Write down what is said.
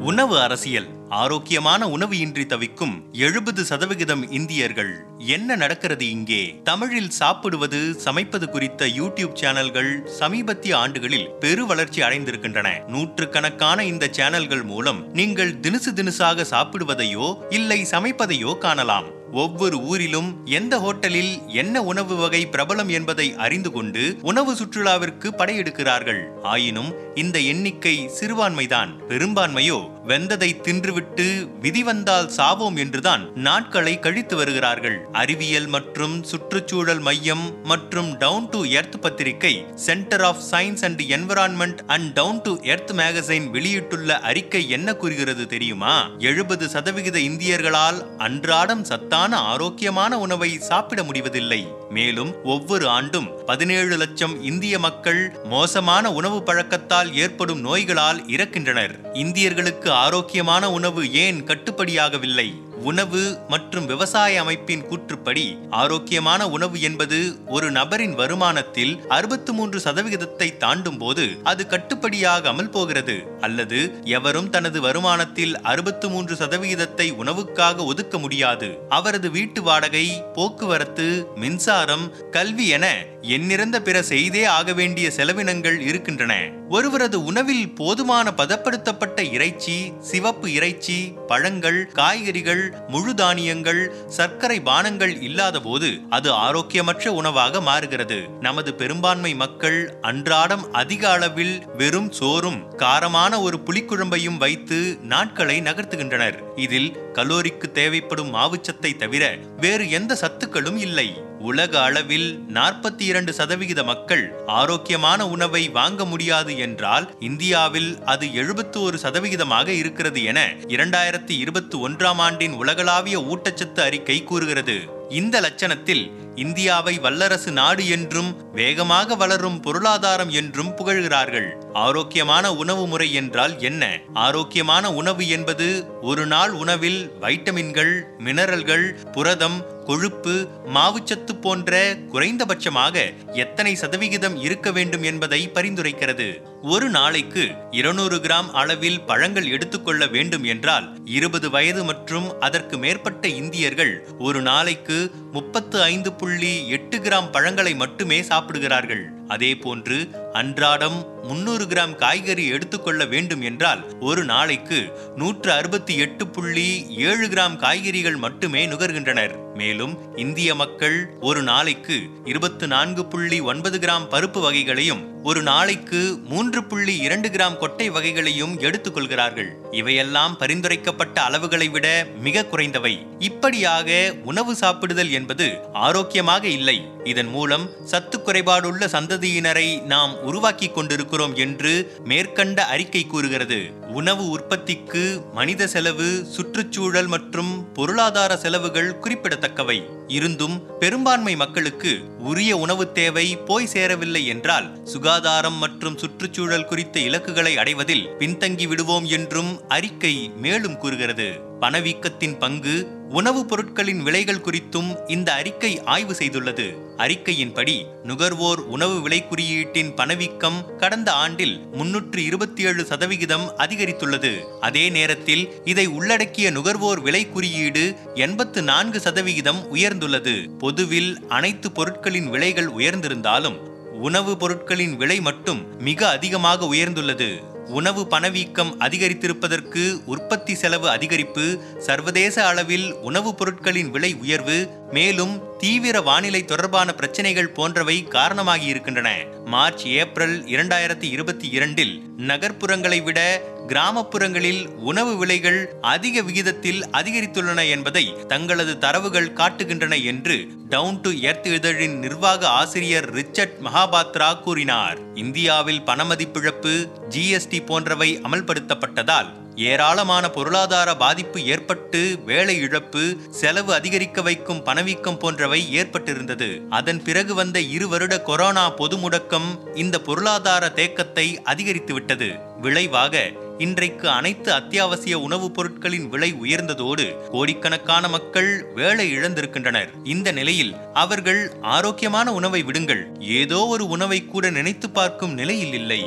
உணவு அரசியல். ஆரோக்கியமான உணவு இன்றி தவிக்கும் எழுபது சதவிகிதம் இந்தியர்கள். என்ன நடக்கிறது இங்கே? தமிழில் சாப்பிடுவது சமைப்பது குறித்த யூடியூப் சேனல்கள் சமீபத்திய ஆண்டுகளில் பெரு வளர்ச்சி அடைந்திருக்கின்றன. நூற்றுக்கணக்கான இந்த சேனல்கள் மூலம் நீங்கள் தினுசு தினுசாக சாப்பிடுவதையோ இல்லை சமைப்பதையோ காணலாம். ஒவ்வொரு ஊரிலும் எந்த ஹோட்டலில் என்ன உணவு வகை பிரபலம் என்பதை அறிந்து கொண்டு உணவு சுற்றுலாவிற்கு படையெடுக்கிறார்கள். ஆயினும் இந்த எண்ணிக்கை சிறுபான்மைதான். பெரும்பான்மையோ வெந்ததை தின்றுவிட்டு விதி வந்தால் சாவோம் என்றுதான் நாட்களை கழித்து வருகிறார்கள். அறிவியல் மற்றும் சுற்றுச்சூழல் மையம் மற்றும் டவுன் டு எர்த் பத்திரிகை centre of science and environment and down to earth magazine வெளியிட்டுள்ள அறிக்கை என்ன கூறுகிறது தெரியுமா? எழுபது சதவிகித இந்தியர்களால் அன்றாடம் சத்தான ஆரோக்கியமான உணவை சாப்பிட முடிவதில்லை. மேலும் ஒவ்வொரு ஆண்டும் பதினேழு லட்சம் இந்திய மக்கள் மோசமான உணவு பழக்கத்தால் ஏற்படும் நோய்களால் இறக்கின்றனர். இந்தியர்களுக்கு ஆரோக்கியமான உணவு ஏன் கட்டுப்படியாகவில்லை? உணவு மற்றும் விவசாய அமைப்பின் கூற்றுப்படி ஆரோக்கியமான உணவு என்பது ஒரு நபரின் வருமானத்தில் அறுபத்து மூன்று சதவிகிதத்தை தாண்டும் போது அது கட்டுப்படியாகாமல் போகிறது அல்லது எவரும் தனது வருமானத்தில் அறுபத்து மூன்று சதவிகிதத்தை உணவுக்காக ஒதுக்க முடியாது. அவரது வீட்டு வாடகை போக்குவரத்து மின்சாரம் கல்வி என எண்ணிறந்த பிற செய்தே ஆக வேண்டிய செலவினங்கள் இருக்கின்றன. ஒருவரது உணவில் போதுமான பதப்படுத்தப்பட்ட இறைச்சி சிவப்பு இறைச்சி பழங்கள் காய்கறிகள் முழு தானியங்கள் சர்க்கரை பானங்கள் இல்லாத போது அது ஆரோக்கியமற்ற உணவாக மாறுகிறது. நமது பெரும்பான்மை மக்கள் அன்றாடம் அதிக அளவில் வெறும் சோறும் காரமான ஒரு புளிக்குழம்பையும் வைத்து நாட்களை நகர்த்துகின்றனர். இதில் கலோரிக்கு தேவைப்படும் மாவுச்சத்தை தவிர வேறு எந்த சத்துக்களும் இல்லை. உலக அளவில் நாற்பத்தி இரண்டு சதவிகித மக்கள் ஆரோக்கியமான உணவை வாங்க முடியாது என்றால் இந்தியாவில் அது எழுபத்தி ஒரு சதவிகிதமாக இருக்கிறது என இரண்டாயிரத்தி இருபத்தி ஒன்றாம் ஆண்டின் உலகளாவிய ஊட்டச்சத்து அறிக்கை கூறுகிறது. இந்த லட்சணத்தில் இந்தியாவை வல்லரசு நாடு என்றும் வேகமாக வளரும் பொருளாதாரம் என்றும் புகழ்கிறார்கள். ஆரோக்கியமான உணவு முறை என்றால் என்ன? ஆரோக்கியமான உணவு என்பது ஒரு நாள் உணவில் வைட்டமின்கள் மினரல்கள் புரதம் கொழுப்பு மாவுச்சத்து போன்ற குறைந்தபட்சமாக எத்தனை சதவிகிதம் இருக்க வேண்டும் என்பதை பரிந்துரைக்கிறது. ஒரு நாளைக்கு இருநூறு கிராம் அளவில் பழங்கள் எடுத்துக்கொள்ள வேண்டும் என்றால் இருபது வயது மற்றும் அதற்கு மேற்பட்ட இந்தியர்கள் ஒரு நாளைக்கு முப்பத்து ஐந்து புள்ளி எட்டு கிராம் பழங்களை மட்டுமே சாப்பிடுகிறார்கள். அதே போன்று அன்றாடம் முன்னூறு கிராம் காய்கறி எடுத்துக்கொள்ள வேண்டும் என்றால் ஒரு நாளைக்கு நூற்று அறுபத்தி எட்டு புள்ளி ஏழு கிராம் காய்கறிகள் மட்டுமே நுகர்கின்றனர். மேலும் இந்திய மக்கள் ஒரு நாளைக்கு இருபத்து நான்கு புள்ளி ஒன்பது கிராம் பருப்பு வகைகளையும் ஒரு நாளைக்கு மூன்று புள்ளி இரண்டு கிராம் கொட்டை வகைகளையும் எடுத்துக்கொள்கிறார்கள் இவையெல்லாம் பரிந்துரைக்கப்பட்ட அளவுகளை விட மிக குறைந்தவை. இப்படியாக உணவு சாப்பிடுதல் என்பது ஆரோக்கியமாக இல்லை. இதன் மூலம் சத்து குறைபாடுள்ள சந்ததியினரை நாம் உருவாக்கி கொண்டிருக்கிறோம் என்று மேற்கண்ட அறிக்கை கூறுகிறது. உணவு உற்பத்திக்கு மனித செலவு சுற்றுச்சூழல் மற்றும் பொருளாதார செலவுகள் குறிப்பிடத்தக்க குறிப்பிடத்தக்கவை இருந்தும் பெரும்பான்மை மக்களுக்கு உரிய உணவு தேவை போய் சேரவில்லை என்றால் சுகாதாரம் மற்றும் சுற்றுச்சூழல் குறித்த இலக்குகளை அடைவதில் பின்தங்கி விடுவோம் என்றும் அறிக்கை மேலும் கூறுகிறது. பணவீக்கத்தின் பங்கு உணவுப் பொருட்களின் விலைகள் குறித்தும் இந்த அறிக்கை ஆய்வு செய்துள்ளது. அறிக்கையின்படி நுகர்வோர் உணவு விலை குறியீட்டின் பணவீக்கம் கடந்த ஆண்டில் முன்னூற்று இருபத்தி ஏழு சதவிகிதம் அதிகரித்துள்ளது. அதே நேரத்தில் இதை உள்ளடக்கிய நுகர்வோர் விலை குறியீடு எண்பத்து நான்கு சதவிகிதம் உயர்ந்துள்ளது. பொதுவில் அனைத்து பொருட்களின் விலைகள் உயர்ந்திருந்தாலும் உணவு பொருட்களின் விலை மட்டும் மிக அதிகமாக உயர்ந்துள்ளது. உணவு பணவீக்கம் அதிகரித்திருப்பதற்கு உற்பத்தி செலவு அதிகரிப்பு சர்வதேச அளவில் உணவுப் பொருட்களின் விலை உயர்வு மேலும் தீவிர வானிலை தொடர்பான பிரச்சினைகள் போன்றவை காரணமாகியிருக்கின்றன மார்ச் ஏப்ரல் இரண்டாயிரத்தி இருபத்தி இரண்டில் நகர்ப்புறங்களை விட கிராமப்புறங்களில் உணவு விலைகள் அதிக விகிதத்தில் அதிகரித்துள்ளன என்பதை தங்களது தரவுகள் காட்டுகின்றன என்று டவுன் டு எர்த் இதழின் நிர்வாக ஆசிரியர் ரிச்சர்ட் மகாபாத்ரா கூறினார். இந்தியாவில் பணமதிப்பிழப்பு ஜிஎஸ்டி போன்றவை அமல்படுத்தப்பட்டதால் ஏராளமான பொருளாதார பாதிப்பு ஏற்பட்டு வேலை இழப்பு செலவு அதிகரிக்க வைக்கும் பணவீக்கம் போன்றவை ஏற்பட்டிருந்தது. அதன் பிறகு வந்த இரு வருட கொரோனா பொது முடக்கம் இந்த பொருளாதார தேக்கத்தை அதிகரித்துவிட்டது விளைவாக இன்றைக்கு அனைத்து அத்தியாவசிய உணவுப் பொருட்களின் விலை உயர்ந்ததோடு கோடிக்கணக்கான மக்கள் வேலை இழந்திருக்கின்றனர். இந்த நிலையில் அவர்கள் ஆரோக்கியமான உணவை விடுங்கள். ஏதோ ஒரு உணவை கூட நினைத்து பார்க்கும் நிலையில் இல்லை.